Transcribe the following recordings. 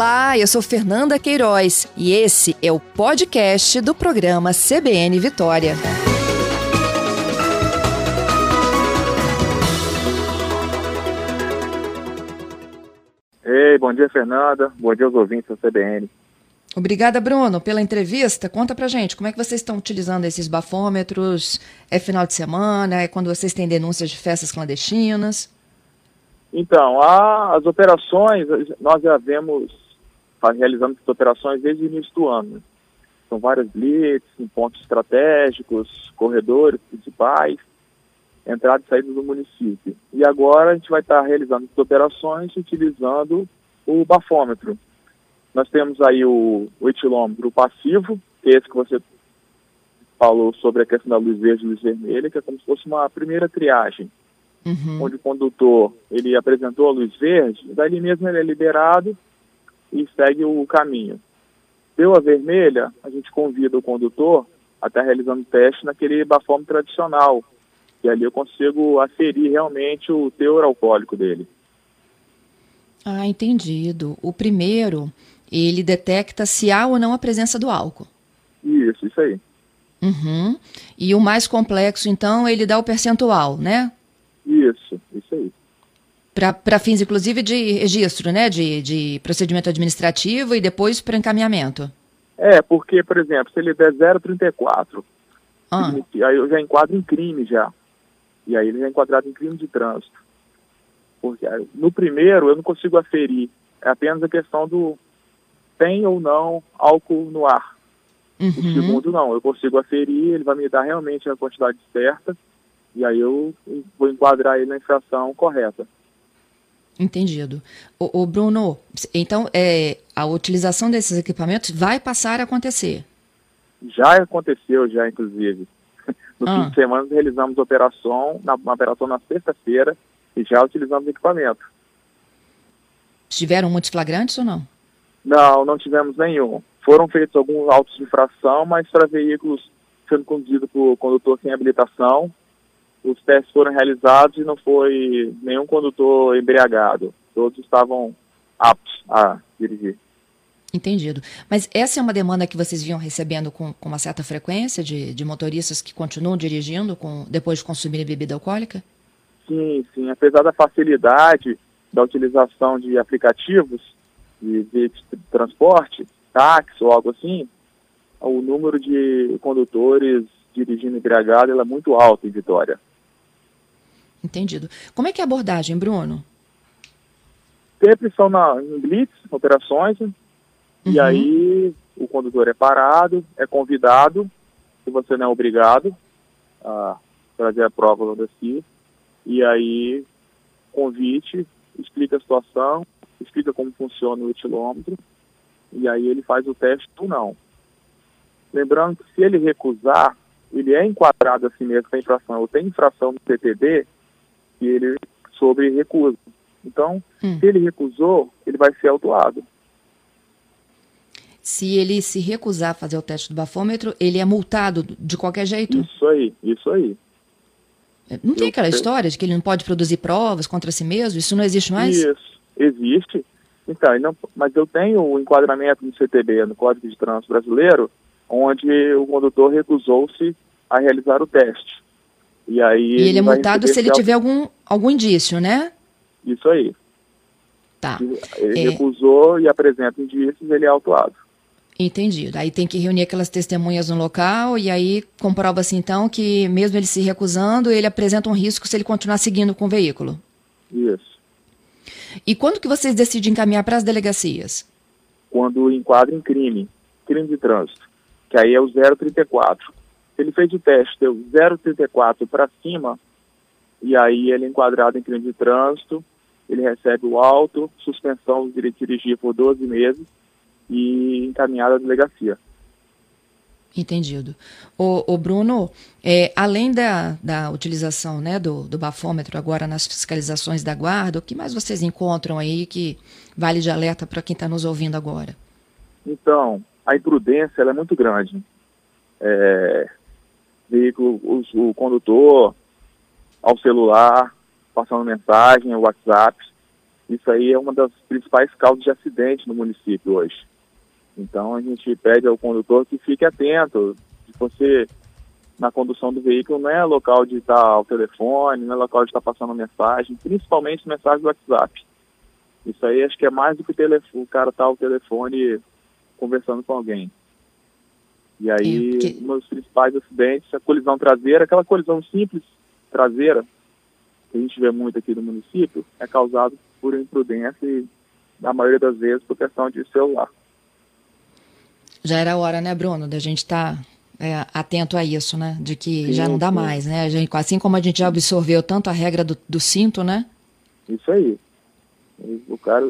Olá, eu sou Fernanda Queiroz e esse é o podcast do programa CBN Vitória. Ei, bom dia, Fernanda. Bom dia aos ouvintes da CBN. Obrigada, Bruno, pela entrevista. Conta pra gente, como é que vocês estão utilizando esses bafômetros? É final de semana? É quando vocês têm denúncias de festas clandestinas? Então, a, as operações, nós já vemos realizando essas operações desde o início do ano. São várias blitz, em pontos estratégicos, corredores principais, entrada e saída do município. E agora a gente vai estar realizando essas operações utilizando o bafômetro. Nós temos aí o, o etilômetro passivo, que é esse que você falou sobre a questão da luz verde e luz vermelha, que é como se fosse uma primeira triagem uhum. onde o condutor ele apresentou a luz verde, dali mesmo ele é liberado e segue o caminho. Deu a vermelha, a gente convida o condutor a estar realizando o teste naquele bafômetro tradicional, e ali eu consigo aferir realmente o teor alcoólico dele. Ah, entendido. O primeiro, ele detecta se há ou não a presença do álcool. Isso, isso aí. Uhum. E o mais complexo, então, ele dá o percentual, né? Isso, isso aí. Para fins, inclusive, de registro, né? De, de procedimento administrativo e depois para encaminhamento. É, porque, por exemplo, se ele der 0,34, ah. aí eu já enquadro em crime já. E aí ele já é enquadrado em crime de trânsito. Porque no primeiro eu não consigo aferir. É apenas a questão do tem ou não álcool no ar. Uhum. O segundo não, eu consigo aferir, ele vai me dar realmente a quantidade certa e aí eu vou enquadrar ele na infração correta. Entendido. O, o Bruno, então é, a utilização desses equipamentos vai passar a acontecer? Já aconteceu, já inclusive. No ah. fim de semana realizamos operação, na, uma operação na sexta-feira e já utilizamos equipamento. Tiveram muitos flagrantes ou não? Não, não tivemos nenhum. Foram feitos alguns autos de infração, mas para veículos sendo conduzidos por condutor sem habilitação, os testes foram realizados e não foi nenhum condutor embriagado. Todos estavam aptos a dirigir. Entendido. Mas essa é uma demanda que vocês vinham recebendo com, com uma certa frequência de, de motoristas que continuam dirigindo com, depois de consumirem bebida alcoólica? Sim, sim. Apesar da facilidade da utilização de aplicativos de, de transporte, táxi ou algo assim, o número de condutores dirigindo embriagado é muito alto em Vitória. Entendido. Como é que é a abordagem, Bruno? Sempre são na, em blitz, operações, uhum. e aí o condutor é parado, é convidado, se você não é obrigado a trazer a prova do si, e aí convite, explica a situação, explica como funciona o etilômetro, e aí ele faz o teste ou não. Lembrando que se ele recusar, ele é enquadrado assim mesmo com a infração, ou tem infração no CTD, que ele sobre recusa. Então, hum. se ele recusou, ele vai ser autuado. Se ele se recusar a fazer o teste do bafômetro, ele é multado de qualquer jeito? Isso aí, isso aí. É, não tem aquela história de que ele não pode produzir provas contra si mesmo? Isso não existe mais? Isso, existe. Então, não, mas eu tenho o enquadramento no CTB, no Código de Trânsito Brasileiro, onde o condutor recusou-se a realizar o teste. E aí. E ele, é multado se ele tiver algum, algum indício, né? Isso aí. Tá. Ele é... recusou e apresenta indícios, ele é autuado. Entendido. Aí tem que reunir aquelas testemunhas no local e aí comprova-se então que mesmo ele se recusando, ele apresenta um risco se ele continuar seguindo com o veículo. Isso. E quando que vocês decidem encaminhar para as delegacias? Quando enquadra em crime, crime de trânsito, que aí é o 034 ele fez o teste, deu 0,34 para cima, e aí ele é enquadrado em crime de trânsito, ele recebe o auto, suspensão do direito de dirigir por 12 meses e encaminhado à delegacia. Entendido. O, o Bruno, é, além da, da utilização né, do, do bafômetro agora nas fiscalizações da guarda, o que mais vocês encontram aí que vale de alerta para quem está nos ouvindo agora? Então, a imprudência é muito grande. É, veículo, o, o condutor ao celular, passando mensagem, WhatsApp. Isso aí é uma das principais causas de acidente no município hoje. Então a gente pede ao condutor que fique atento. Se você na condução do veículo não é local de estar ao telefone, não é local de estar passando mensagem, principalmente mensagem do WhatsApp. Isso aí acho que é mais do que o, telefone, o cara estar tá ao telefone conversando com alguém. E aí, é, porque... um dos principais acidentes, a colisão traseira, aquela colisão simples traseira, que a gente vê muito aqui no município, é causado por imprudência e, na maioria das vezes, por questão de celular. Já era hora, né, Bruno, da gente estar tá, é, atento a isso, né? De que sim, já não dá sim. mais, né? A gente, assim como a gente já absorveu tanto a regra do, do cinto, né? Isso aí. O cara,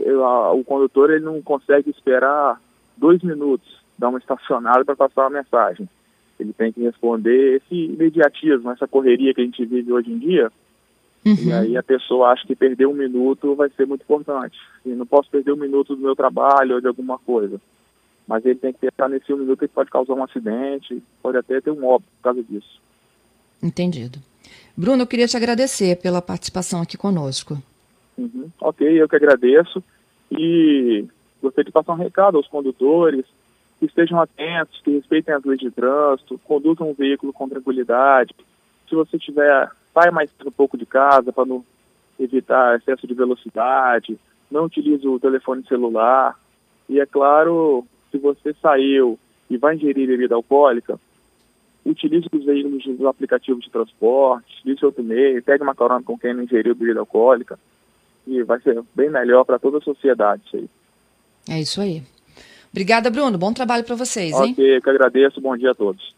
o condutor, ele não consegue esperar dois minutos, dar uma estacionada para passar uma mensagem. Ele tem que responder esse imediatismo, essa correria que a gente vive hoje em dia. Uhum. E aí a pessoa acha que perder um minuto vai ser muito importante. E não posso perder um minuto do meu trabalho ou de alguma coisa mas ele tem que pensar nesse um minuto que pode causar um acidente, pode até ter um óbito por causa disso. Entendido. Bruno, eu queria te agradecer pela participação aqui conosco. Uhum. Ok, eu que agradeço e gostaria de passar um recado aos condutores que estejam atentos, que respeitem as leis de trânsito, conduzam um veículo com tranquilidade. Se você tiver, saia mais um pouco de casa para não evitar excesso de velocidade, não utilize o telefone celular. E é claro, se você saiu e vai ingerir bebida alcoólica, utilize os veículos dos aplicativos de transporte, utilize outro meio, pegue uma carona com quem não ingeriu bebida alcoólica, e vai ser bem melhor para toda a sociedade isso aí. É isso aí. Obrigada, Bruno. Bom trabalho para vocês, hein? Ok, eu que agradeço. Bom dia a todos.